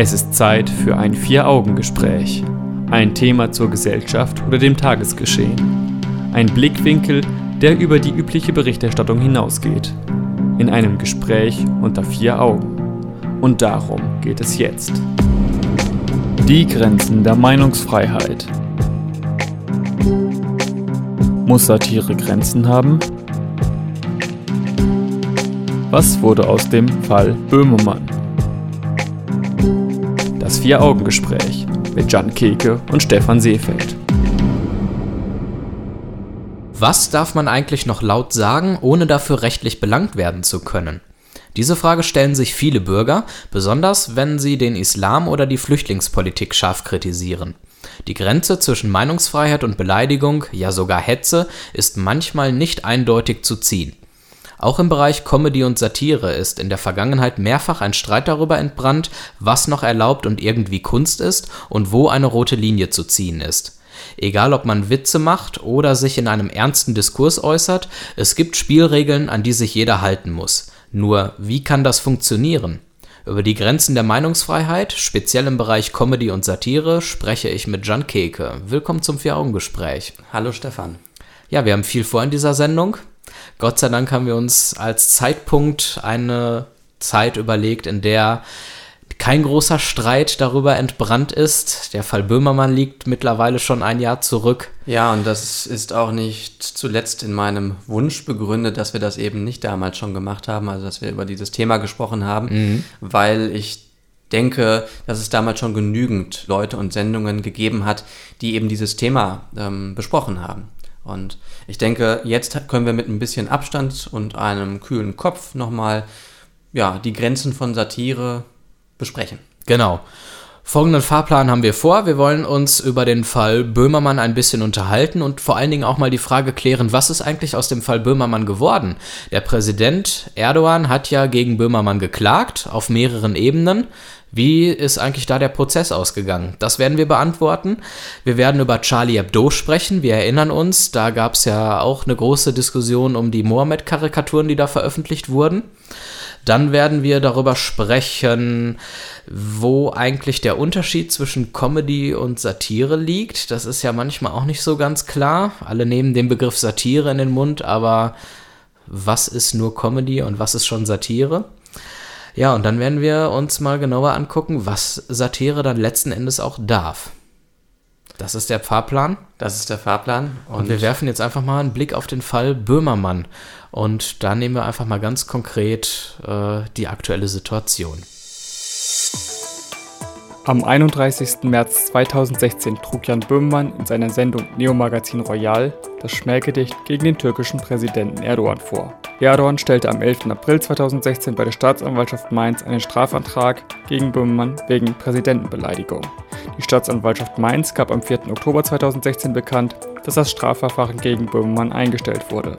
Es ist Zeit für ein Vier-Augen-Gespräch. Ein Thema zur Gesellschaft oder dem Tagesgeschehen. Ein Blickwinkel, der über die übliche Berichterstattung hinausgeht. In einem Gespräch unter vier Augen. Und darum geht es jetzt. Die Grenzen der Meinungsfreiheit. Muss Satire Grenzen haben? Was wurde aus dem Fall Böhmermann? Das Vier-Augen-Gespräch mit Jan Keke und Stefan Seefeld. Was darf man eigentlich noch laut sagen, ohne dafür rechtlich belangt werden zu können? Diese Frage stellen sich viele Bürger, besonders wenn sie den Islam oder die Flüchtlingspolitik scharf kritisieren. Die Grenze zwischen Meinungsfreiheit und Beleidigung, ja sogar Hetze, ist manchmal nicht eindeutig zu ziehen. Auch im Bereich Comedy und Satire ist in der Vergangenheit mehrfach ein Streit darüber entbrannt, was noch erlaubt und irgendwie Kunst ist und wo eine rote Linie zu ziehen ist. Egal ob man Witze macht oder sich in einem ernsten Diskurs äußert, es gibt Spielregeln, an die sich jeder halten muss. Nur, wie kann das funktionieren? Über die Grenzen der Meinungsfreiheit, speziell im Bereich Comedy und Satire, spreche ich mit Jan Keke. Willkommen zum Vier-Augen-Gespräch. Hallo Stefan. Ja, wir haben viel vor in dieser Sendung. Gott sei Dank haben wir uns als Zeitpunkt eine Zeit überlegt, in der kein großer Streit darüber entbrannt ist. Der Fall Böhmermann liegt mittlerweile schon ein Jahr zurück. Ja, und das ist auch nicht zuletzt in meinem Wunsch begründet, dass wir das eben nicht damals schon gemacht haben, also dass wir über dieses Thema gesprochen haben, mhm. weil ich denke, dass es damals schon genügend Leute und Sendungen gegeben hat, die eben dieses Thema ähm, besprochen haben. Und ich denke, jetzt können wir mit ein bisschen Abstand und einem kühlen Kopf nochmal ja, die Grenzen von Satire besprechen. Genau. Folgenden Fahrplan haben wir vor. Wir wollen uns über den Fall Böhmermann ein bisschen unterhalten und vor allen Dingen auch mal die Frage klären, was ist eigentlich aus dem Fall Böhmermann geworden? Der Präsident Erdogan hat ja gegen Böhmermann geklagt auf mehreren Ebenen. Wie ist eigentlich da der Prozess ausgegangen? Das werden wir beantworten. Wir werden über Charlie Hebdo sprechen. Wir erinnern uns, da gab es ja auch eine große Diskussion um die Mohammed-Karikaturen, die da veröffentlicht wurden. Dann werden wir darüber sprechen, wo eigentlich der Unterschied zwischen Comedy und Satire liegt. Das ist ja manchmal auch nicht so ganz klar. Alle nehmen den Begriff Satire in den Mund, aber was ist nur Comedy und was ist schon Satire? Ja, und dann werden wir uns mal genauer angucken, was Satire dann letzten Endes auch darf. Das ist der Fahrplan. Das ist der Fahrplan. Und, und wir werfen jetzt einfach mal einen Blick auf den Fall Böhmermann. Und da nehmen wir einfach mal ganz konkret äh, die aktuelle Situation. Am 31. März 2016 trug Jan Böhmermann in seiner Sendung Neo Magazin Royal das Schmähgedicht gegen den türkischen Präsidenten Erdogan vor. Erdogan stellte am 11. April 2016 bei der Staatsanwaltschaft Mainz einen Strafantrag gegen Böhmermann wegen Präsidentenbeleidigung. Die Staatsanwaltschaft Mainz gab am 4. Oktober 2016 bekannt, dass das Strafverfahren gegen Böhmermann eingestellt wurde.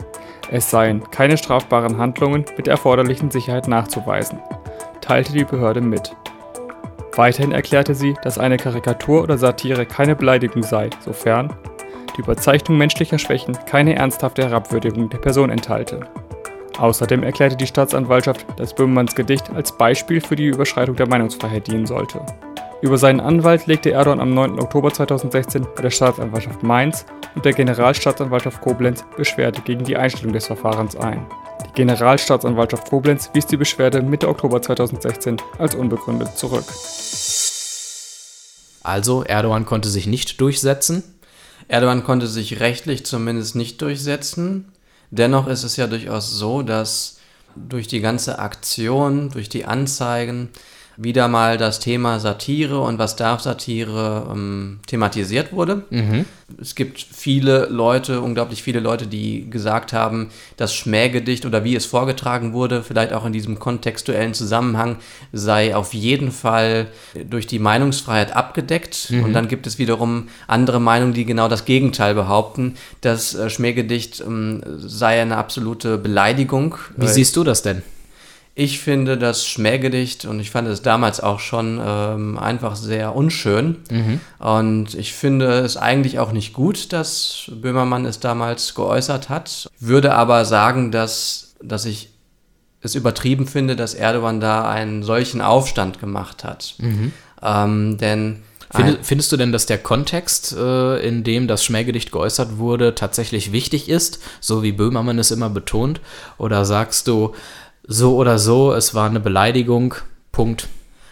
Es seien keine strafbaren Handlungen mit der erforderlichen Sicherheit nachzuweisen, teilte die Behörde mit. Weiterhin erklärte sie, dass eine Karikatur oder Satire keine Beleidigung sei, sofern die Überzeichnung menschlicher Schwächen keine ernsthafte Herabwürdigung der Person enthalte. Außerdem erklärte die Staatsanwaltschaft, dass Böhmermanns Gedicht als Beispiel für die Überschreitung der Meinungsfreiheit dienen sollte. Über seinen Anwalt legte Erdogan am 9. Oktober 2016 bei der Staatsanwaltschaft Mainz und der Generalstaatsanwaltschaft Koblenz Beschwerde gegen die Einstellung des Verfahrens ein. Generalstaatsanwaltschaft Koblenz wies die Beschwerde Mitte Oktober 2016 als unbegründet zurück. Also Erdogan konnte sich nicht durchsetzen? Erdogan konnte sich rechtlich zumindest nicht durchsetzen. Dennoch ist es ja durchaus so, dass durch die ganze Aktion, durch die Anzeigen, wieder mal das Thema Satire und was darf Satire ähm, thematisiert wurde. Mhm. Es gibt viele Leute, unglaublich viele Leute, die gesagt haben, das Schmähgedicht oder wie es vorgetragen wurde, vielleicht auch in diesem kontextuellen Zusammenhang, sei auf jeden Fall durch die Meinungsfreiheit abgedeckt. Mhm. Und dann gibt es wiederum andere Meinungen, die genau das Gegenteil behaupten. Das äh, Schmähgedicht ähm, sei eine absolute Beleidigung. Wie siehst du das denn? Ich finde das Schmähgedicht und ich fand es damals auch schon ähm, einfach sehr unschön. Mhm. Und ich finde es eigentlich auch nicht gut, dass Böhmermann es damals geäußert hat. Würde aber sagen, dass, dass ich es übertrieben finde, dass Erdogan da einen solchen Aufstand gemacht hat. Mhm. Ähm, denn Find, findest du denn, dass der Kontext, äh, in dem das Schmähgedicht geäußert wurde, tatsächlich wichtig ist, so wie Böhmermann es immer betont? Oder sagst du, so oder so, es war eine Beleidigung, Punkt?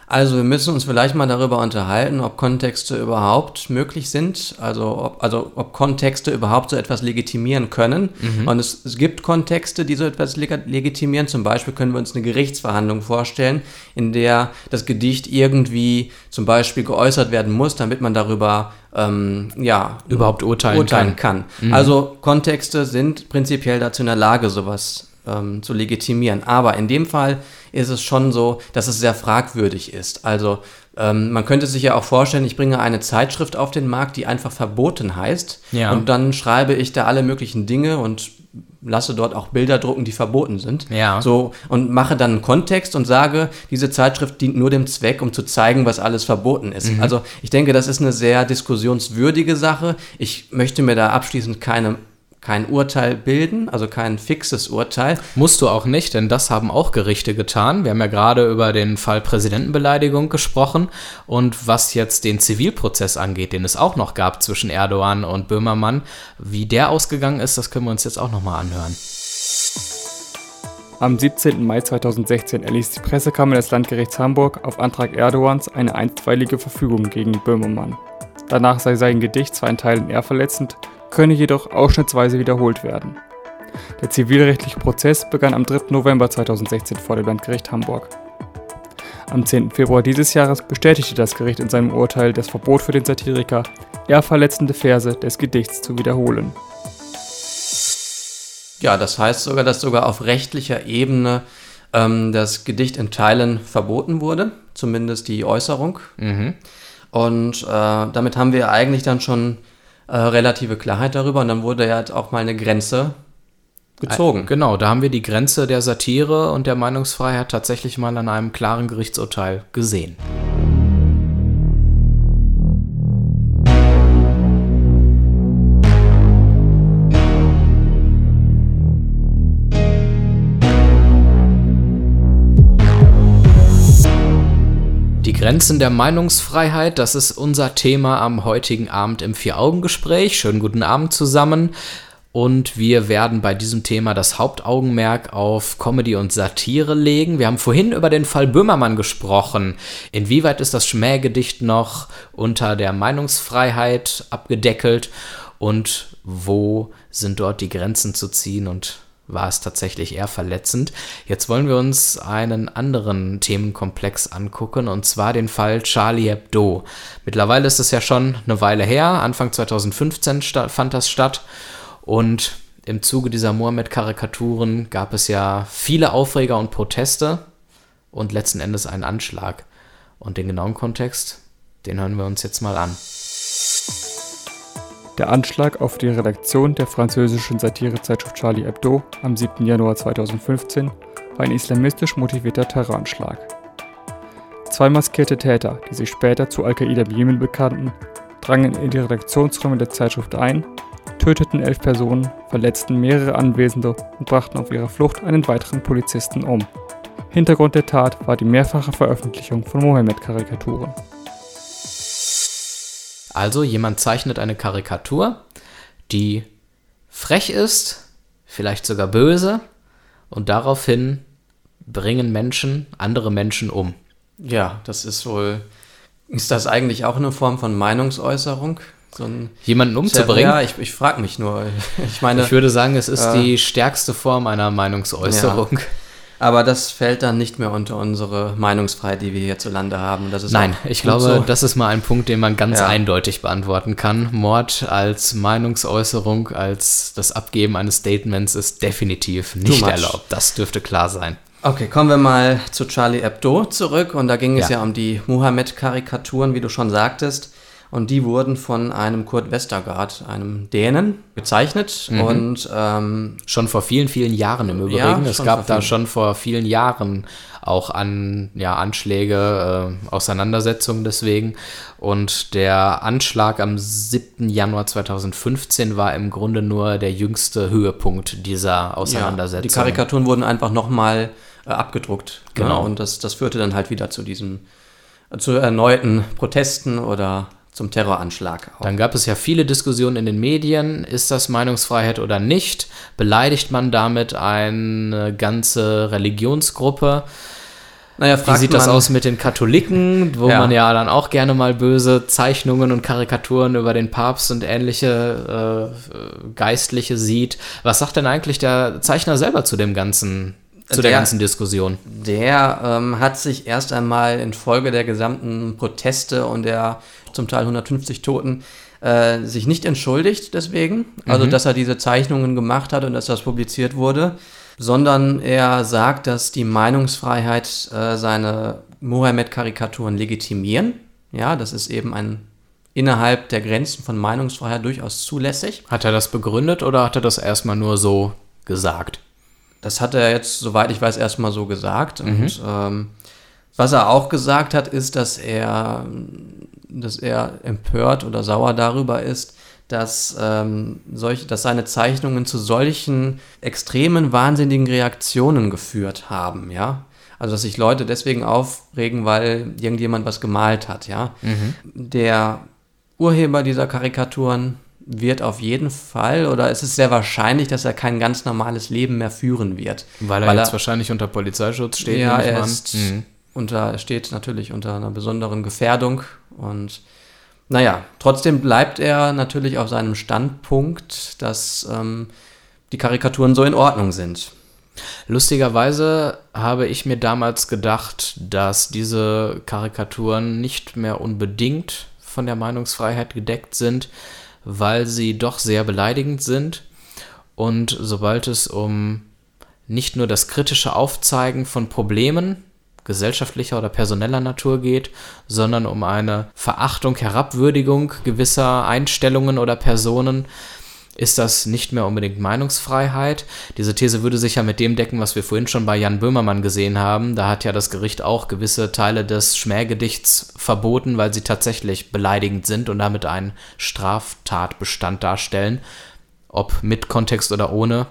Also wir müssen uns vielleicht mal darüber unterhalten, ob Kontexte überhaupt möglich sind, also ob, also ob Kontexte überhaupt so etwas legitimieren können. Mhm. Und es, es, gibt Kontexte, die so etwas legitimieren. Zum Beispiel können wir uns eine Gerichtsverhandlung vorstellen, in der das Gedicht irgendwie zum Beispiel geäußert werden muss, damit man darüber ähm, ja, überhaupt urteilen, urteilen kann. kann. Mhm. Also Kontexte sind prinzipiell dazu in der Lage, sowas ähm, zu legitimieren. Aber in dem Fall ist es schon so, dass es sehr fragwürdig ist. Also ähm, man könnte sich ja auch vorstellen, ich bringe eine Zeitschrift auf den Markt, die einfach verboten heißt. Ja. Und dann schreibe ich da alle möglichen Dinge und lasse dort auch Bilder drucken, die verboten sind. Ja. So, und mache dann einen Kontext und sage, diese Zeitschrift dient nur dem Zweck, um zu zeigen, was alles verboten ist. Mhm. Also ich denke, das ist eine sehr diskussionswürdige Sache. Ich möchte mir da abschließend keine kein Urteil bilden, also kein fixes Urteil. Musst du auch nicht, denn das haben auch Gerichte getan. Wir haben ja gerade über den Fall Präsidentenbeleidigung gesprochen und was jetzt den Zivilprozess angeht, den es auch noch gab zwischen Erdogan und Böhmermann, wie der ausgegangen ist, das können wir uns jetzt auch nochmal anhören. Am 17. Mai 2016 erließ die Pressekammer des Landgerichts Hamburg auf Antrag Erdogans eine einstweilige Verfügung gegen Böhmermann. Danach sei sein Gedicht zwar in Teilen eher verletzend, könne jedoch ausschnittsweise wiederholt werden. Der zivilrechtliche Prozess begann am 3. November 2016 vor dem Landgericht Hamburg. Am 10. Februar dieses Jahres bestätigte das Gericht in seinem Urteil das Verbot für den Satiriker, eher verletzende Verse des Gedichts zu wiederholen. Ja, das heißt sogar, dass sogar auf rechtlicher Ebene ähm, das Gedicht in Teilen verboten wurde, zumindest die Äußerung. Mhm. Und äh, damit haben wir eigentlich dann schon äh, relative Klarheit darüber und dann wurde ja halt auch mal eine Grenze gezogen. Genau, da haben wir die Grenze der Satire und der Meinungsfreiheit tatsächlich mal an einem klaren Gerichtsurteil gesehen. Grenzen der Meinungsfreiheit, das ist unser Thema am heutigen Abend im Vier-Augen-Gespräch. Schönen guten Abend zusammen. Und wir werden bei diesem Thema das Hauptaugenmerk auf Comedy und Satire legen. Wir haben vorhin über den Fall Böhmermann gesprochen. Inwieweit ist das Schmähgedicht noch unter der Meinungsfreiheit abgedeckelt? Und wo sind dort die Grenzen zu ziehen und war es tatsächlich eher verletzend. Jetzt wollen wir uns einen anderen Themenkomplex angucken, und zwar den Fall Charlie Hebdo. Mittlerweile ist es ja schon eine Weile her, Anfang 2015 fand das statt, und im Zuge dieser Mohammed-Karikaturen gab es ja viele Aufreger und Proteste und letzten Endes einen Anschlag. Und den genauen Kontext, den hören wir uns jetzt mal an. Der Anschlag auf die Redaktion der französischen Satirezeitschrift Charlie Hebdo am 7. Januar 2015 war ein islamistisch motivierter Terroranschlag. Zwei maskierte Täter, die sich später zu Al-Qaida im Jemen bekannten, drangen in die Redaktionsräume der Zeitschrift ein, töteten elf Personen, verletzten mehrere Anwesende und brachten auf ihrer Flucht einen weiteren Polizisten um. Hintergrund der Tat war die mehrfache Veröffentlichung von Mohammed-Karikaturen. Also jemand zeichnet eine Karikatur, die frech ist, vielleicht sogar böse, und daraufhin bringen Menschen andere Menschen um. Ja, das ist wohl. Ist das eigentlich auch eine Form von Meinungsäußerung? So Jemanden umzubringen? Ja, ich, ich frage mich nur. Ich meine. Ich würde sagen, es ist äh, die stärkste Form einer Meinungsäußerung. Ja. Aber das fällt dann nicht mehr unter unsere Meinungsfreiheit, die wir hierzulande haben. Nein, ich glaube, so. das ist mal ein Punkt, den man ganz ja. eindeutig beantworten kann. Mord als Meinungsäußerung, als das Abgeben eines Statements ist definitiv nicht erlaubt. Das dürfte klar sein. Okay, kommen wir mal zu Charlie Hebdo zurück. Und da ging es ja, ja um die Mohammed-Karikaturen, wie du schon sagtest. Und die wurden von einem Kurt Westergaard, einem Dänen, gezeichnet. Mhm. Und ähm, schon vor vielen, vielen Jahren im Übrigen. Ja, es gab da schon vor vielen Jahren auch an ja, Anschläge, äh, Auseinandersetzungen deswegen. Und der Anschlag am 7. Januar 2015 war im Grunde nur der jüngste Höhepunkt dieser Auseinandersetzung. Ja, die Karikaturen wurden einfach nochmal äh, abgedruckt. Genau. Ne? Und das, das führte dann halt wieder zu diesem zu erneuten Protesten oder zum Terroranschlag. Auch. Dann gab es ja viele Diskussionen in den Medien. Ist das Meinungsfreiheit oder nicht? Beleidigt man damit eine ganze Religionsgruppe? Naja, Wie sieht das aus mit den Katholiken, wo ja. man ja dann auch gerne mal böse Zeichnungen und Karikaturen über den Papst und ähnliche äh, Geistliche sieht? Was sagt denn eigentlich der Zeichner selber zu dem ganzen zu der, der, ganzen Diskussion? Der ähm, hat sich erst einmal infolge der gesamten Proteste und der zum Teil 150 Toten äh, sich nicht entschuldigt deswegen, also mhm. dass er diese Zeichnungen gemacht hat und dass das publiziert wurde, sondern er sagt, dass die Meinungsfreiheit äh, seine Mohammed-Karikaturen legitimieren. Ja, das ist eben ein innerhalb der Grenzen von Meinungsfreiheit durchaus zulässig. Hat er das begründet oder hat er das erstmal nur so gesagt? Das hat er jetzt, soweit ich weiß, erstmal so gesagt. Mhm. Und ähm, was er auch gesagt hat, ist, dass er, dass er empört oder sauer darüber ist, dass, ähm, solch, dass seine Zeichnungen zu solchen extremen, wahnsinnigen Reaktionen geführt haben, ja. Also dass sich Leute deswegen aufregen, weil irgendjemand was gemalt hat, ja. Mhm. Der Urheber dieser Karikaturen wird auf jeden Fall oder es ist sehr wahrscheinlich, dass er kein ganz normales Leben mehr führen wird. Weil er weil jetzt er, wahrscheinlich unter Polizeischutz steht. Ja, er ist mhm. Unter, steht natürlich unter einer besonderen Gefährdung und naja, trotzdem bleibt er natürlich auf seinem Standpunkt, dass ähm, die Karikaturen so in Ordnung sind. Lustigerweise habe ich mir damals gedacht, dass diese Karikaturen nicht mehr unbedingt von der Meinungsfreiheit gedeckt sind, weil sie doch sehr beleidigend sind. Und sobald es um nicht nur das kritische Aufzeigen von Problemen gesellschaftlicher oder personeller Natur geht, sondern um eine Verachtung, Herabwürdigung gewisser Einstellungen oder Personen, ist das nicht mehr unbedingt Meinungsfreiheit. Diese These würde sich ja mit dem decken, was wir vorhin schon bei Jan Böhmermann gesehen haben. Da hat ja das Gericht auch gewisse Teile des Schmähgedichts verboten, weil sie tatsächlich beleidigend sind und damit einen Straftatbestand darstellen. Ob mit Kontext oder ohne,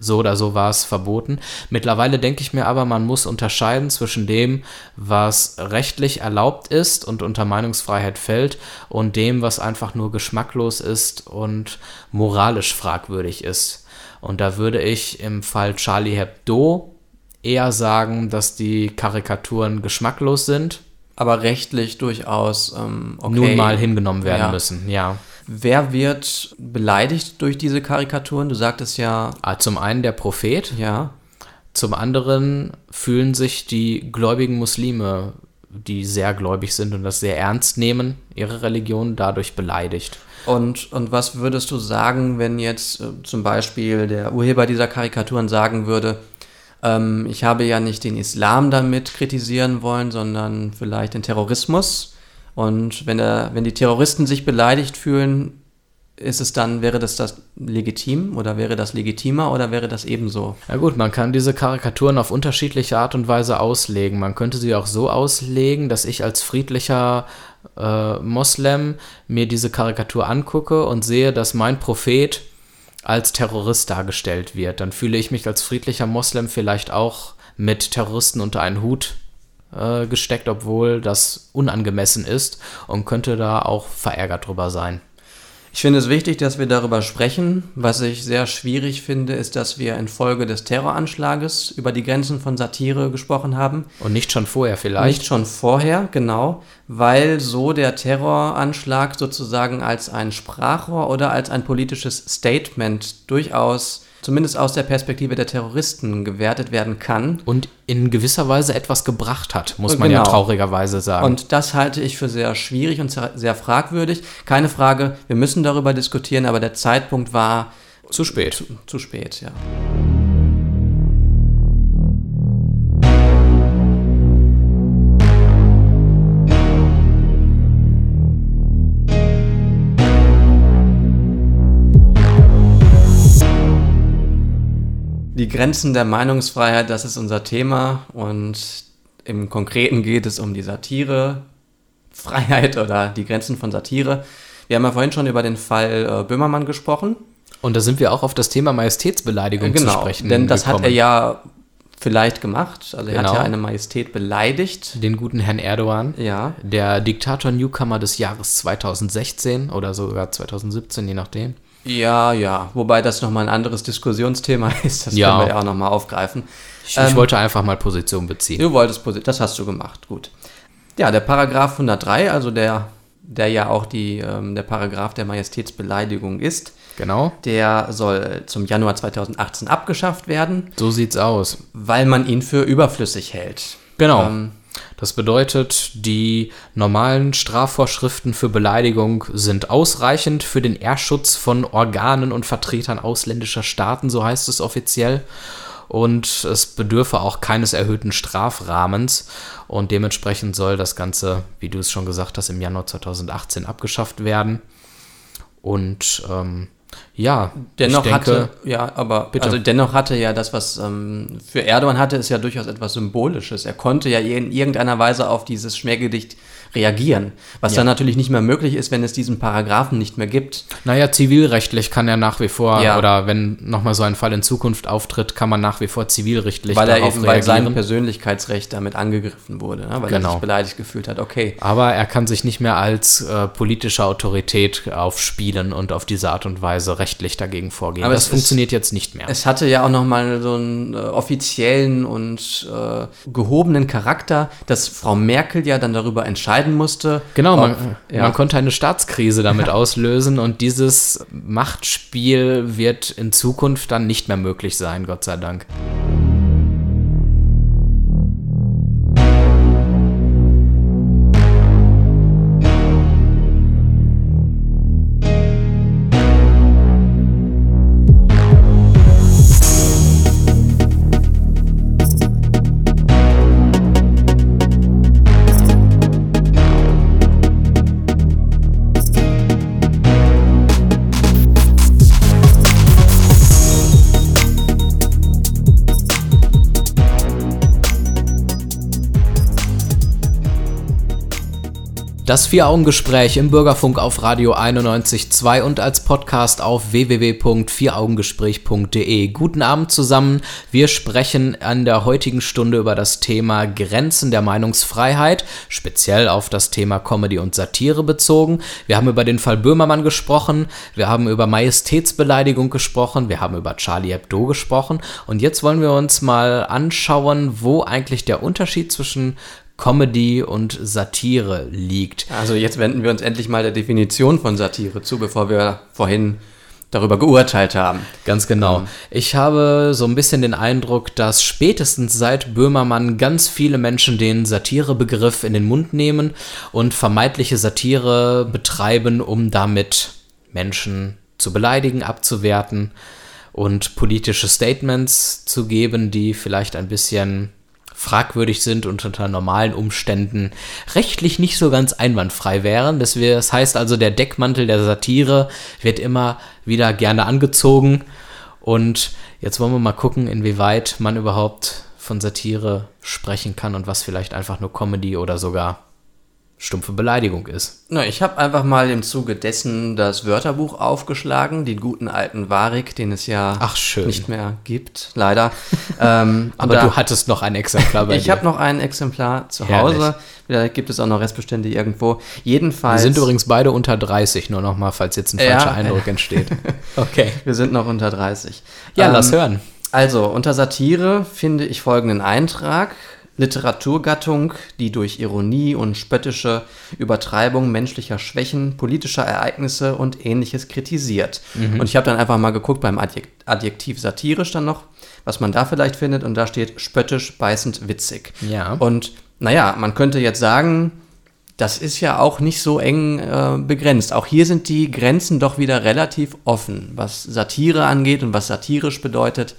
so oder so war es verboten. Mittlerweile denke ich mir aber, man muss unterscheiden zwischen dem, was rechtlich erlaubt ist und unter Meinungsfreiheit fällt, und dem, was einfach nur geschmacklos ist und moralisch fragwürdig ist. Und da würde ich im Fall Charlie Hebdo eher sagen, dass die Karikaturen geschmacklos sind. Aber rechtlich durchaus ähm, okay. nun mal hingenommen werden ja. müssen, ja. Wer wird beleidigt durch diese Karikaturen? Du sagtest ja. Ah, zum einen der Prophet. Ja. Zum anderen fühlen sich die gläubigen Muslime, die sehr gläubig sind und das sehr ernst nehmen, ihre Religion dadurch beleidigt. Und, und was würdest du sagen, wenn jetzt äh, zum Beispiel der Urheber dieser Karikaturen sagen würde, ähm, ich habe ja nicht den Islam damit kritisieren wollen, sondern vielleicht den Terrorismus? Und wenn, er, wenn die Terroristen sich beleidigt fühlen, ist es dann, wäre das das legitim oder wäre das legitimer oder wäre das ebenso? Ja gut, man kann diese Karikaturen auf unterschiedliche Art und Weise auslegen. Man könnte sie auch so auslegen, dass ich als friedlicher äh, Moslem mir diese Karikatur angucke und sehe, dass mein Prophet als Terrorist dargestellt wird. Dann fühle ich mich als friedlicher Moslem vielleicht auch mit Terroristen unter einen Hut äh, gesteckt, obwohl das unangemessen ist und könnte da auch verärgert drüber sein. Ich finde es wichtig, dass wir darüber sprechen. Was ich sehr schwierig finde, ist, dass wir infolge des Terroranschlages über die Grenzen von Satire gesprochen haben. Und nicht schon vorher vielleicht. Nicht schon vorher, genau, weil so der Terroranschlag sozusagen als ein Sprachrohr oder als ein politisches Statement durchaus zumindest aus der Perspektive der Terroristen gewertet werden kann. Und in gewisser Weise etwas gebracht hat, muss man genau. ja traurigerweise sagen. Und das halte ich für sehr schwierig und sehr fragwürdig. Keine Frage, wir müssen darüber diskutieren, aber der Zeitpunkt war zu spät. Zu, zu spät, ja. Die Grenzen der Meinungsfreiheit, das ist unser Thema und im Konkreten geht es um die Satirefreiheit oder die Grenzen von Satire. Wir haben ja vorhin schon über den Fall äh, Böhmermann gesprochen. Und da sind wir auch auf das Thema Majestätsbeleidigung genau, zu sprechen. Denn das gekommen. hat er ja vielleicht gemacht. Also er Genau. hat ja eine Majestät beleidigt. Den guten Herrn Erdogan. Ja. Der Diktator-Newcomer des Jahres 2016 oder sogar 2017, je nachdem. Ja, ja. Wobei das nochmal ein anderes Diskussionsthema ist. Das Ja. können wir ja auch nochmal aufgreifen. Ich, Ähm, ich wollte einfach mal Position beziehen. Du wolltest, posi- das hast du gemacht, gut. Ja, der Paragraph 103, also der, der ja auch die, ähm, der Paragraph der Majestätsbeleidigung ist, Genau. der soll zum Januar 2018 abgeschafft werden, So sieht's aus. weil man ihn für überflüssig hält. Genau. Ähm, Das bedeutet, die normalen Strafvorschriften für Beleidigung sind ausreichend für den Ehrschutz von Organen und Vertretern ausländischer Staaten, so heißt es offiziell. Und es bedürfe auch keines erhöhten Strafrahmens. Und dementsprechend soll das Ganze, wie du es schon gesagt hast, im Januar 2018 abgeschafft werden. Und ähm, ja, Dennoch denke, hatte, ja, aber Bitte. also dennoch hatte ja das, was ähm, für Erdogan hatte, ist ja durchaus etwas Symbolisches. Er konnte ja in irgendeiner Weise auf dieses Schmähgedicht reagieren, was Ja. dann natürlich nicht mehr möglich ist, wenn es diesen Paragraphen nicht mehr gibt. Naja, zivilrechtlich kann er nach wie vor, Ja. oder wenn nochmal so ein Fall in Zukunft auftritt, kann man nach wie vor zivilrechtlich weil er darauf eben, weil sein reagieren. Persönlichkeitsrecht damit angegriffen wurde, ne? weil er Genau. sich beleidigt gefühlt hat. Okay. Aber er kann sich nicht mehr als äh, politische Autorität aufspielen und auf diese Art und Weise rechtlich dagegen vorgehen. Aber das es ist- funktioniert jetzt nicht mehr. Es hatte ja auch nochmal so einen äh, offiziellen und äh, gehobenen Charakter, dass Frau Merkel ja dann darüber entscheiden musste. Genau, man, ob- ja. man konnte eine Staatskrise damit auslösen und dieses Machtspiel wird in Zukunft dann nicht mehr möglich sein, Gott sei Dank. Das Vier-Augen-Gespräch im Bürgerfunk auf Radio 91.2 und als Podcast auf www.vieraugengespräch.de. Guten Abend zusammen. Wir sprechen an der heutigen Stunde über das Thema Grenzen der Meinungsfreiheit, speziell auf das Thema Comedy und Satire bezogen. Wir haben über den Fall Böhmermann gesprochen, wir haben über Majestätsbeleidigung gesprochen, wir haben über Charlie Hebdo gesprochen und jetzt wollen wir uns mal anschauen, wo eigentlich der Unterschied zwischen Comedy und Satire liegt. Also jetzt wenden wir uns endlich mal der Definition von Satire zu, bevor wir vorhin darüber geurteilt haben. Ganz genau. Ich habe so ein bisschen den Eindruck, dass spätestens seit Böhmermann ganz viele Menschen den Satirebegriff in den Mund nehmen und vermeintliche Satire betreiben, um damit Menschen zu beleidigen, abzuwerten und politische Statements zu geben, die vielleicht ein bisschen fragwürdig sind und unter normalen Umständen rechtlich nicht so ganz einwandfrei wären. Das, heißt also, der Deckmantel der Satire wird immer wieder gerne angezogen. Und jetzt wollen wir mal gucken, inwieweit man überhaupt von Satire sprechen kann und was vielleicht einfach nur Comedy oder sogar stumpfe Beleidigung ist. Na, ich habe einfach mal im Zuge dessen das Wörterbuch aufgeschlagen, den guten alten Warik, den es ja Ach, nicht mehr gibt, leider. ähm, Aber da- du hattest noch ein Exemplar bei ich dir. habe noch ein Exemplar zu Herrlich. Hause. Vielleicht gibt es auch noch Restbestände irgendwo. Wir Jedenfalls. sind übrigens beide unter 30, nur nochmal, falls jetzt ein Ja. falscher Eindruck entsteht. Okay. wir sind noch unter 30. Ja, Ähm, lass hören. Also, unter Satire finde ich folgenden Eintrag. Literaturgattung, die durch Ironie und spöttische Übertreibung menschlicher Schwächen, politischer Ereignisse und ähnliches kritisiert. Und ich habe dann einfach mal geguckt beim Adjek Adjektiv satirisch dann noch, was man da vielleicht findet. Und da steht spöttisch, beißend, witzig. Ja. Und naja, man könnte jetzt sagen, das ist ja auch nicht so eng äh, begrenzt. Auch hier sind die Grenzen doch wieder relativ offen, was Satire angeht und was satirisch bedeutet.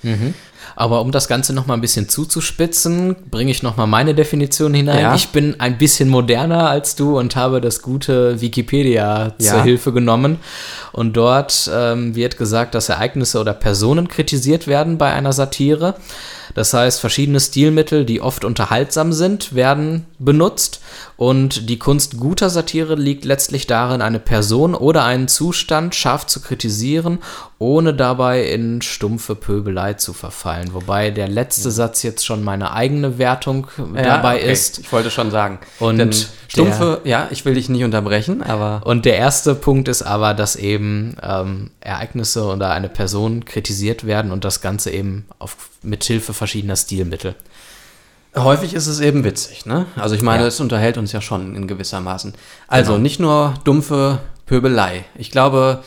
Aber um das Ganze noch mal ein bisschen zuzuspitzen, bringe ich noch mal meine Definition hinein. Ja. Ich bin ein bisschen moderner als du und habe das gute Wikipedia zur Ja. Hilfe genommen. Und dort ähm, wird gesagt, dass Ereignisse oder Personen kritisiert werden bei einer Satire. Das heißt, verschiedene Stilmittel, die oft unterhaltsam sind, werden benutzt. Und die Kunst guter Satire liegt letztlich darin, eine Person oder einen Zustand scharf zu kritisieren, ohne dabei in stumpfe Pöbelei zu verfallen. Wobei der letzte. Satz jetzt schon meine eigene Wertung ja, dabei okay. ist. Ich wollte schon sagen. Und Denn stumpfe, der, ja, ich will dich nicht unterbrechen, aber. Und der erste Punkt ist aber, dass eben ähm, Ereignisse oder eine Person kritisiert werden und das Ganze eben auf, mit Hilfe verschiedener Stilmittel. Häufig ist es eben witzig, ne? Also ich meine, ja. es unterhält uns ja schon in gewissermaßen. Also genau. nicht nur dumpfe Pöbelei. Ich glaube,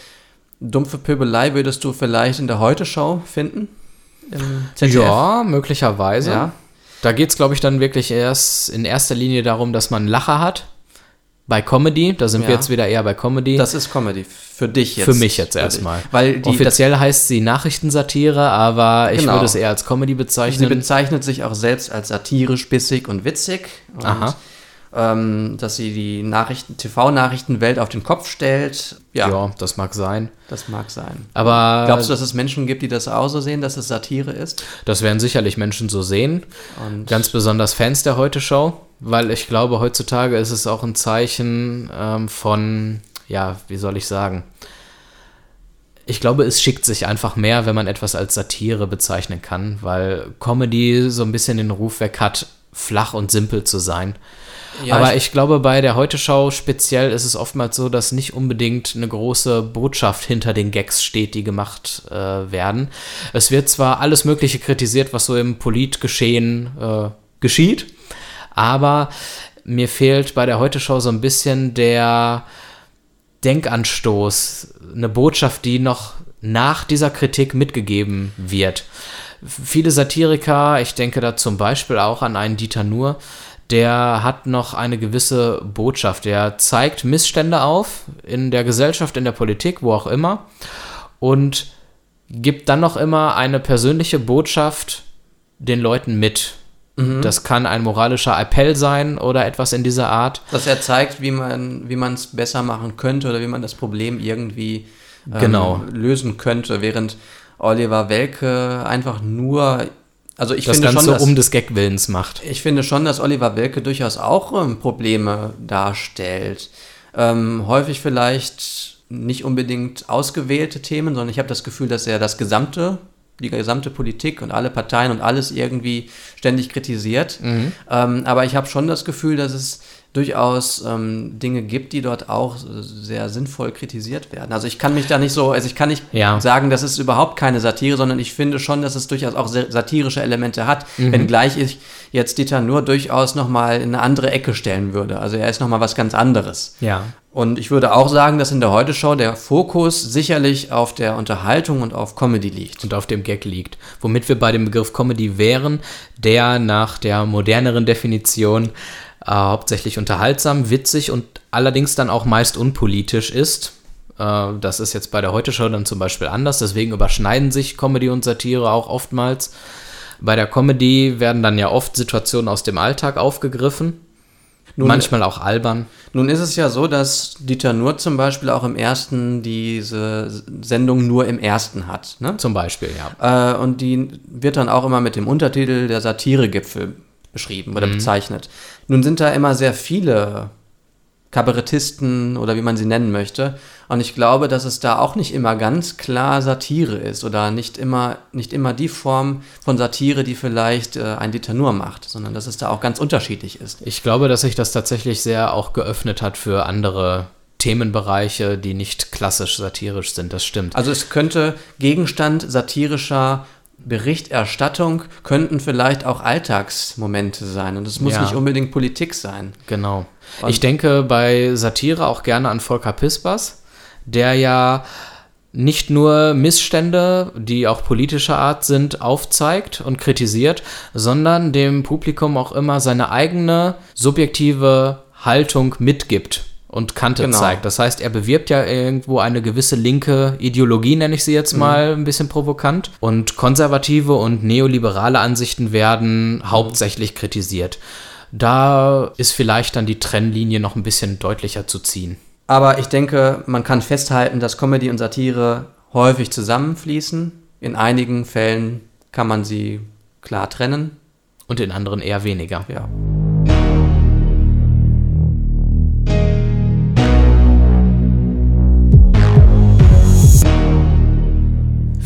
dumpfe Pöbelei würdest du vielleicht in der Heute-Show finden? Ja, möglicherweise. Ja. Da geht es, glaube ich, dann wirklich erst in erster Linie darum, dass man Lacher hat. Bei Comedy, da sind ja. wir jetzt wieder eher bei Comedy. Das ist Comedy für dich jetzt. Für mich jetzt erstmal. Weil die, offiziell heißt sie Nachrichtensatire, aber ich genau. würde es eher als Comedy bezeichnen. Sie bezeichnet sich auch selbst als satirisch, bissig und witzig. Und Aha ähm, dass sie die Nachrichten, TV-Nachrichtenwelt auf den Kopf stellt. Ja. ja, das mag sein. Das mag sein. Aber glaubst du, dass es Menschen gibt, die das auch so sehen, dass es Satire ist? Das werden sicherlich Menschen so sehen. Und Ganz besonders Fans der Heute-Show, weil ich glaube, heutzutage ist es auch ein Zeichen ähm, von, ja, wie soll ich sagen? ich glaube, es schickt sich einfach mehr, wenn man etwas als Satire bezeichnen kann, weil Comedy so ein bisschen den Ruf weg hat, flach und simpel zu sein. Ja, Aber ich, ich, glaube, bei der Heute-Show speziell ist es oftmals so, dass nicht unbedingt eine große Botschaft hinter den Gags steht, die gemacht äh, werden. Es wird zwar alles Mögliche kritisiert, was so im Politgeschehen äh, geschieht, aber mir fehlt bei der Heute-Show so ein bisschen der Denkanstoß, eine Botschaft, die noch nach dieser Kritik mitgegeben wird. Viele Satiriker, ich denke da zum Beispiel auch an einen Dieter Nuhr, der hat noch eine gewisse Botschaft. Der zeigt Missstände auf in der Gesellschaft, in der Politik, wo auch immer und gibt dann noch immer eine persönliche Botschaft den Leuten mit. Mhm. Das kann ein moralischer Appell sein oder etwas in dieser Art. Dass er zeigt, wie man wie es besser machen könnte oder wie man das Problem irgendwie ähm, genau. lösen könnte, während Oliver Welke einfach nur also ich das finde Ganze schon, dass, um des Gagwillens macht. Ich finde schon, dass Oliver Welke durchaus auch ähm, Probleme darstellt. Ähm, häufig vielleicht nicht unbedingt ausgewählte Themen, sondern ich habe das Gefühl, dass er das gesamte, die gesamte Politik und alle Parteien und alles irgendwie ständig kritisiert. Mhm. Ähm, aber ich habe schon das Gefühl, dass es durchaus ähm, Dinge gibt, die dort auch sehr sinnvoll kritisiert werden. Also ich kann mich da nicht so, also ich kann nicht ja. sagen, das ist überhaupt keine Satire, sondern ich finde schon, dass es durchaus auch satirische Elemente hat, mhm. wenngleich ich jetzt Dieter nur durchaus nochmal in eine andere Ecke stellen würde. Also er ist nochmal was ganz anderes. Ja. Und ich würde auch sagen, dass in der Heute-Show der Fokus sicherlich auf der Unterhaltung und auf Comedy liegt. Und auf dem Gag liegt. Womit wir bei dem Begriff Comedy wären, der nach der moderneren Definition äh, hauptsächlich unterhaltsam, witzig und allerdings dann auch meist unpolitisch ist. Äh, das ist jetzt bei der Heute-Show dann zum Beispiel anders, deswegen überschneiden sich Comedy und Satire auch oftmals. Bei der Comedy werden dann ja oft Situationen aus dem Alltag aufgegriffen. Nun, manchmal auch albern. Nun ist es ja so, dass Dieter Nuhr zum Beispiel auch im ersten diese Sendung nur im ersten hat. Ne? Zum Beispiel, ja. Äh, und die wird dann auch immer mit dem Untertitel der Satiregipfel beschrieben oder mhm. bezeichnet. Nun sind da immer sehr viele Kabarettisten oder wie man sie nennen möchte. Und ich glaube, dass es da auch nicht immer ganz klar Satire ist oder nicht immer, nicht immer die Form von Satire, die vielleicht äh, ein Dieter nur macht, sondern dass es da auch ganz unterschiedlich ist. Ich glaube, dass sich das tatsächlich sehr auch geöffnet hat für andere Themenbereiche, die nicht klassisch satirisch sind, das stimmt. Also es könnte Gegenstand satirischer Berichterstattung könnten vielleicht auch Alltagsmomente sein und es muss ja. nicht unbedingt Politik sein. Genau. Und ich denke bei Satire auch gerne an Volker Pispers, der ja nicht nur Missstände, die auch politischer Art sind, aufzeigt und kritisiert, sondern dem Publikum auch immer seine eigene subjektive Haltung mitgibt und Kante genau. zeigt. Das heißt, er bewirbt ja irgendwo eine gewisse linke Ideologie, nenne ich sie jetzt mhm. mal ein bisschen provokant. Und konservative und neoliberale Ansichten werden mhm. hauptsächlich kritisiert. Da ist vielleicht dann die Trennlinie noch ein bisschen deutlicher zu ziehen. Aber ich denke, man kann festhalten, dass Comedy und Satire häufig zusammenfließen. In einigen Fällen kann man sie klar trennen. Und in anderen eher weniger. Ja.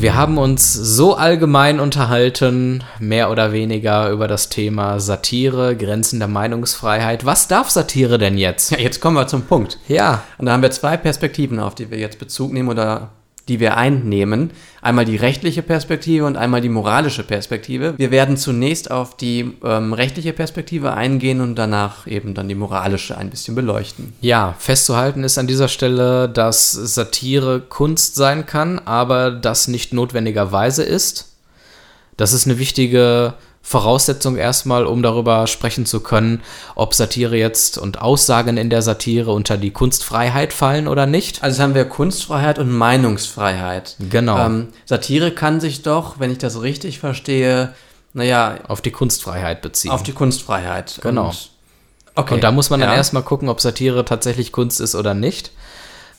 Wir haben uns so allgemein unterhalten, mehr oder weniger über das Thema Satire, Grenzen der Meinungsfreiheit. Was darf Satire denn jetzt? Ja, jetzt kommen wir zum Punkt. Ja. Und da haben wir zwei Perspektiven, auf die wir jetzt Bezug nehmen oder die wir einnehmen. Einmal die rechtliche Perspektive und einmal die moralische Perspektive. Wir werden zunächst auf die ähm, rechtliche Perspektive eingehen und danach eben dann die moralische ein bisschen beleuchten. Ja, festzuhalten ist an dieser Stelle, dass Satire Kunst sein kann, aber das nicht notwendigerweise ist. Das ist eine wichtige Voraussetzung erstmal, um darüber sprechen zu können, ob Satire jetzt und Aussagen in der Satire unter die Kunstfreiheit fallen oder nicht. Also haben wir Kunstfreiheit und Meinungsfreiheit. Genau. Ähm, Satire kann sich doch, wenn ich das richtig verstehe, naja, auf die Kunstfreiheit beziehen. auf die Kunstfreiheit. Genau. Und, okay. Und da muss man dann Ja. erstmal gucken, ob Satire tatsächlich Kunst ist oder nicht.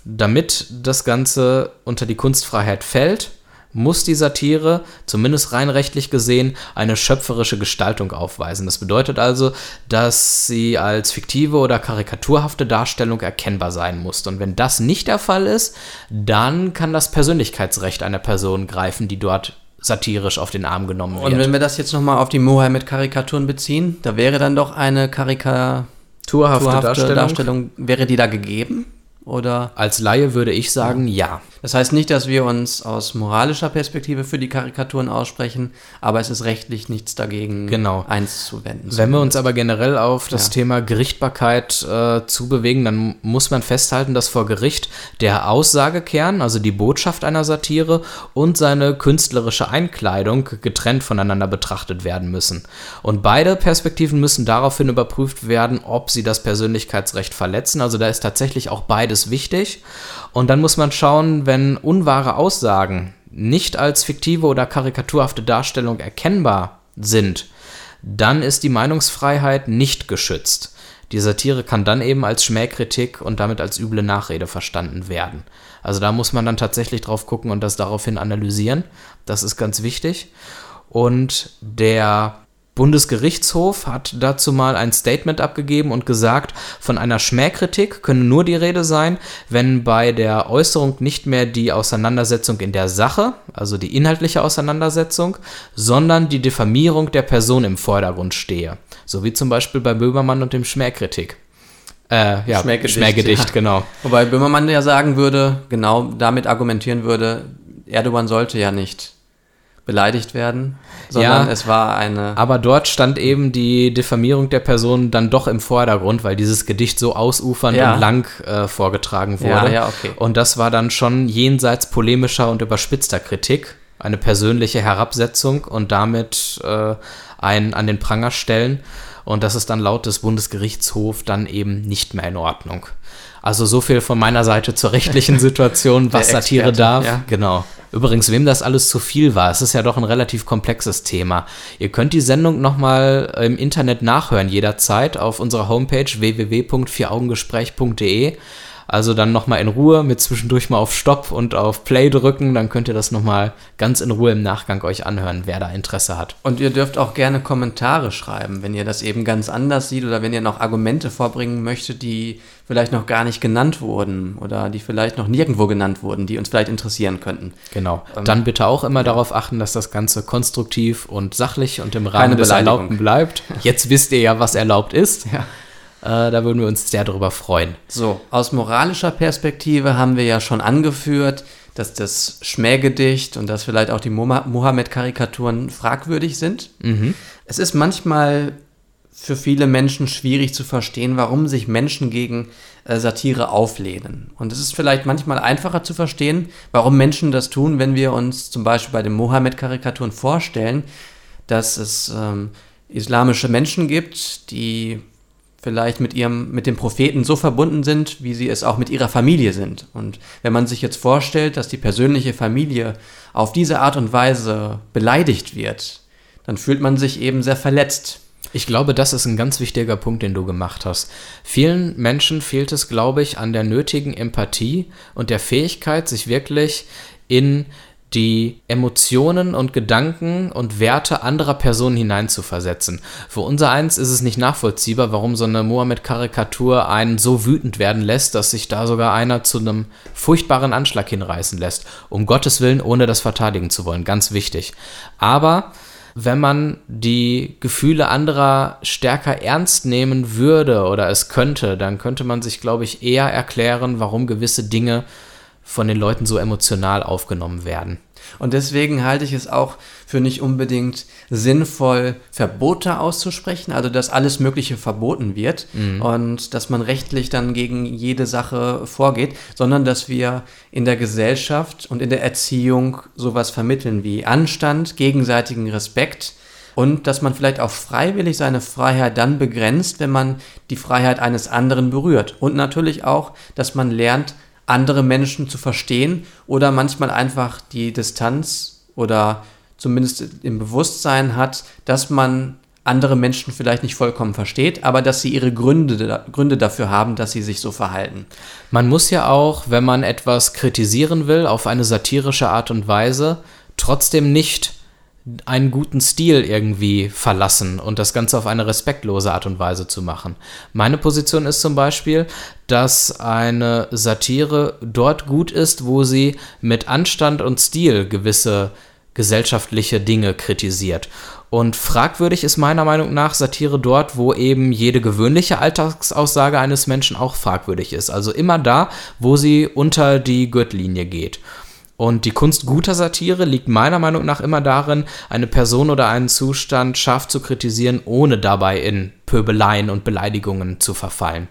Damit das Ganze unter die Kunstfreiheit fällt, muss die Satire, zumindest rein rechtlich gesehen, eine schöpferische Gestaltung aufweisen. Das bedeutet also, dass sie als fiktive oder karikaturhafte Darstellung erkennbar sein muss. Und wenn das nicht der Fall ist, dann kann das Persönlichkeitsrecht einer Person greifen, die dort satirisch auf den Arm genommen wird. Und wenn wir das jetzt nochmal auf die Mohammed-Karikaturen beziehen, da wäre dann doch eine karikaturhafte Darstellung. Darstellung, wäre die da gegeben? Oder? Als Laie würde ich sagen, ja. Das heißt nicht, dass wir uns aus moralischer Perspektive für die Karikaturen aussprechen, aber es ist rechtlich nichts dagegen Genau. einzuwenden. Wenn wir uns aber generell auf das Ja. Thema Gerichtbarkeit äh, zubewegen, dann muss man festhalten, dass vor Gericht der Aussagekern, also die Botschaft einer Satire und seine künstlerische Einkleidung getrennt voneinander betrachtet werden müssen. Und beide Perspektiven müssen daraufhin überprüft werden, ob sie das Persönlichkeitsrecht verletzen. Also da ist tatsächlich auch beides wichtig. Und dann muss man schauen, wenn unwahre Aussagen nicht als fiktive oder karikaturhafte Darstellung erkennbar sind, dann ist die Meinungsfreiheit nicht geschützt. Die Satire kann dann eben als Schmähkritik und damit als üble Nachrede verstanden werden. Also da muss man dann tatsächlich drauf gucken und das daraufhin analysieren. Das ist ganz wichtig. Und der Bundesgerichtshof hat dazu mal ein Statement abgegeben und gesagt, von einer Schmähkritik könne nur die Rede sein, wenn bei der Äußerung nicht mehr die Auseinandersetzung in der Sache, also die inhaltliche Auseinandersetzung, sondern die Diffamierung der Person im Vordergrund stehe. So wie zum Beispiel bei Böhmermann und dem Schmähkritik. Äh, ja, Schmähgedicht, Schmähgedicht, ja. genau. Wobei Böhmermann ja sagen würde, genau damit argumentieren würde, Erdogan sollte ja nicht beleidigt werden, sondern Ja. es war eine. Aber dort stand eben die Diffamierung der Person dann doch im Vordergrund, weil dieses Gedicht so ausufernd Ja. und lang äh, vorgetragen wurde. Ja, ja, okay. Und das war dann schon jenseits polemischer und überspitzter Kritik, eine persönliche Herabsetzung und damit äh, ein an den Pranger stellen. Und das ist dann laut des Bundesgerichtshofs dann eben nicht mehr in Ordnung. Also so viel von meiner Seite zur rechtlichen Situation, was Satire darf. ja. Genau. Übrigens, wem das alles zu viel war, es ist ja doch ein relativ komplexes Thema. Ihr könnt die Sendung nochmal im Internet nachhören, jederzeit auf unserer Homepage www.vieraugengespräch.de. Also dann nochmal in Ruhe mit zwischendurch mal auf Stopp und auf Play drücken, dann könnt ihr das nochmal ganz in Ruhe im Nachgang euch anhören, wer da Interesse hat. Und ihr dürft auch gerne Kommentare schreiben, wenn ihr das eben ganz anders seht oder wenn ihr noch Argumente vorbringen möchtet, die vielleicht noch gar nicht genannt wurden oder die vielleicht noch nirgendwo genannt wurden, die uns vielleicht interessieren könnten. Genau. Ähm, Dann bitte auch immer darauf achten, dass das Ganze konstruktiv und sachlich und im Rahmen des. Erlaubten bleibt. Jetzt wisst ihr ja, was erlaubt ist. Ja. Äh, da würden wir uns sehr darüber freuen. So, aus moralischer Perspektive haben wir ja schon angeführt, dass das Schmähgedicht und dass vielleicht auch die Moha- Mohammed-Karikaturen fragwürdig sind. Es ist manchmal für viele Menschen schwierig zu verstehen, warum sich Menschen gegen äh, Satire auflehnen. Und es ist vielleicht manchmal einfacher zu verstehen, warum Menschen das tun, wenn wir uns zum Beispiel bei den Mohammed-Karikaturen vorstellen, dass es ähm, islamische Menschen gibt, die vielleicht mit ihrem, mit dem Propheten so verbunden sind, wie sie es auch mit ihrer Familie sind. Und wenn man sich jetzt vorstellt, dass die persönliche Familie auf diese Art und Weise beleidigt wird, dann fühlt man sich eben sehr verletzt. Ich glaube, das ist ein ganz wichtiger Punkt, den du gemacht hast. Vielen Menschen fehlt es, glaube ich, an der nötigen Empathie und der Fähigkeit, sich wirklich in die Emotionen und Gedanken und Werte anderer Personen hineinzuversetzen. Für unser eins ist es nicht nachvollziehbar, warum so eine Mohammed-Karikatur einen so wütend werden lässt, dass sich da sogar einer zu einem furchtbaren Anschlag hinreißen lässt. Um Gottes Willen, ohne das verteidigen zu wollen, ganz wichtig. Aber wenn man die Gefühle anderer stärker ernst nehmen würde oder es könnte, dann könnte man sich, glaube ich, eher erklären, warum gewisse Dinge von den Leuten so emotional aufgenommen werden. Und deswegen halte ich es auch für nicht unbedingt sinnvoll, Verbote auszusprechen, also dass alles Mögliche verboten wird mhm. und dass man rechtlich dann gegen jede Sache vorgeht, sondern dass wir in der Gesellschaft und in der Erziehung sowas vermitteln wie Anstand, gegenseitigen Respekt, und dass man vielleicht auch freiwillig seine Freiheit dann begrenzt, wenn man die Freiheit eines anderen berührt. Und natürlich auch, dass man lernt, andere Menschen zu verstehen oder manchmal einfach die Distanz oder zumindest im Bewusstsein hat, dass man andere Menschen vielleicht nicht vollkommen versteht, aber dass sie ihre Gründe, Gründe dafür haben, dass sie sich so verhalten. Man muss ja auch, wenn man etwas kritisieren will, auf eine satirische Art und Weise, trotzdem nicht einen guten Stil irgendwie verlassen und das Ganze auf eine respektlose Art und Weise zu machen. Meine Position ist zum Beispiel, dass eine Satire dort gut ist, wo sie mit Anstand und Stil gewisse gesellschaftliche Dinge kritisiert. Und fragwürdig ist meiner Meinung nach Satire dort, wo eben jede gewöhnliche Alltagsaussage eines Menschen auch fragwürdig ist. Also immer da, wo sie unter die Gürtellinie geht. Und die Kunst guter Satire liegt meiner Meinung nach immer darin, eine Person oder einen Zustand scharf zu kritisieren, ohne dabei in Pöbeleien und Beleidigungen zu verfallen.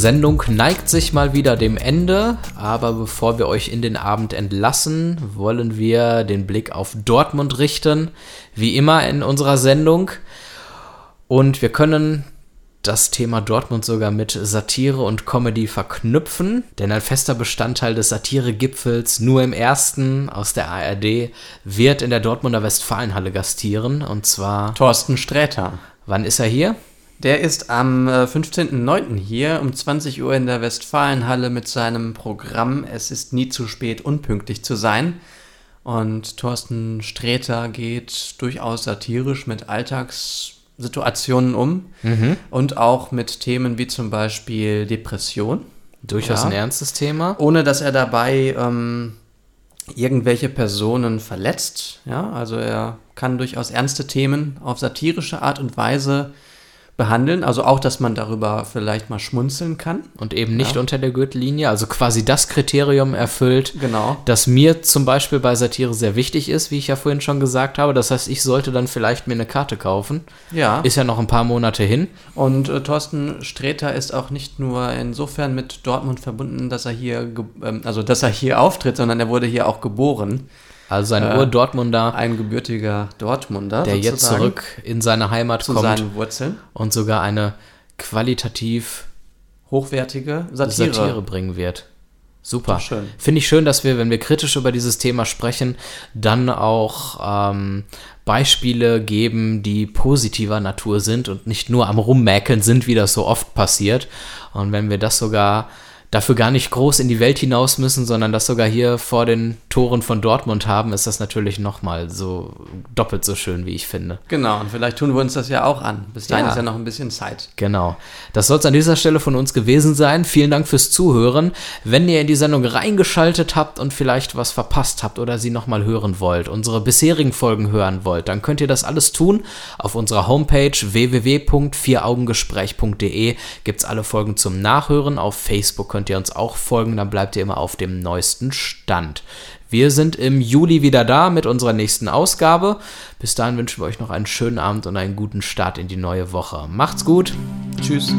Sendung neigt sich mal wieder dem Ende, aber bevor wir euch in den Abend entlassen, wollen wir den Blick auf Dortmund richten, wie immer in unserer Sendung. Und wir können das Thema Dortmund sogar mit Satire und Comedy verknüpfen, denn ein fester Bestandteil des Satiregipfels nur im ersten aus der ARD wird in der Dortmunder Westfalenhalle gastieren und zwar Thorsten Sträter. Wann ist er hier? Der ist am 15.09. Äh, hier um 20 Uhr in der Westfalenhalle mit seinem Programm Es ist nie zu spät, unpünktlich zu sein. Und Thorsten Sträter geht durchaus satirisch mit Alltagssituationen um mhm. und auch mit Themen wie zum Beispiel Depression. Durchaus ja. ein ernstes Thema. Ohne dass er dabei ähm, irgendwelche Personen verletzt. Ja, also er kann durchaus ernste Themen auf satirische Art und Weise behandeln. Also auch, dass man darüber vielleicht mal schmunzeln kann. Und eben nicht ja. unter der Gürtellinie, also quasi das Kriterium erfüllt, genau. das mir zum Beispiel bei Satire sehr wichtig ist, wie ich ja vorhin schon gesagt habe. Das heißt, ich sollte dann vielleicht mir eine Karte kaufen. Ja. Ist ja noch ein paar Monate hin. Und äh, Thorsten Sträter ist auch nicht nur insofern mit Dortmund verbunden, dass er hier, ähm, also dass er hier auftritt, sondern er wurde hier auch geboren. Also ein äh, Ur-Dortmunder. Ein gebürtiger Dortmunder. Der jetzt zurück in seine Heimat zu kommt. Zu seinen Wurzeln. Und sogar eine qualitativ hochwertige Satire, Satire bringen wird. Super. Finde ich schön, dass wir, wenn wir kritisch über dieses Thema sprechen, dann auch ähm, Beispiele geben, die positiver Natur sind und nicht nur am Rummäkeln sind, wie das so oft passiert. Und wenn wir das sogar dafür gar nicht groß in die Welt hinaus müssen, sondern das sogar hier vor den Toren von Dortmund haben, ist das natürlich nochmal so doppelt so schön, wie ich finde. Genau, und vielleicht tun wir uns das ja auch an. Bis dahin ja. ist ja noch ein bisschen Zeit. Genau. Das soll es an dieser Stelle von uns gewesen sein. Vielen Dank fürs Zuhören. Wenn ihr in die Sendung reingeschaltet habt und vielleicht was verpasst habt oder sie nochmal hören wollt, unsere bisherigen Folgen hören wollt, dann könnt ihr das alles tun. Auf unserer Homepage www.vieraugengespräch.de gibt es alle Folgen zum Nachhören. Auf Facebook könnt könnt ihr uns auch folgen, dann bleibt ihr immer auf dem neuesten Stand. Wir sind im Juli wieder da mit unserer nächsten Ausgabe. Bis dahin wünschen wir euch noch einen schönen Abend und einen guten Start in die neue Woche. Macht's gut. Tschüss.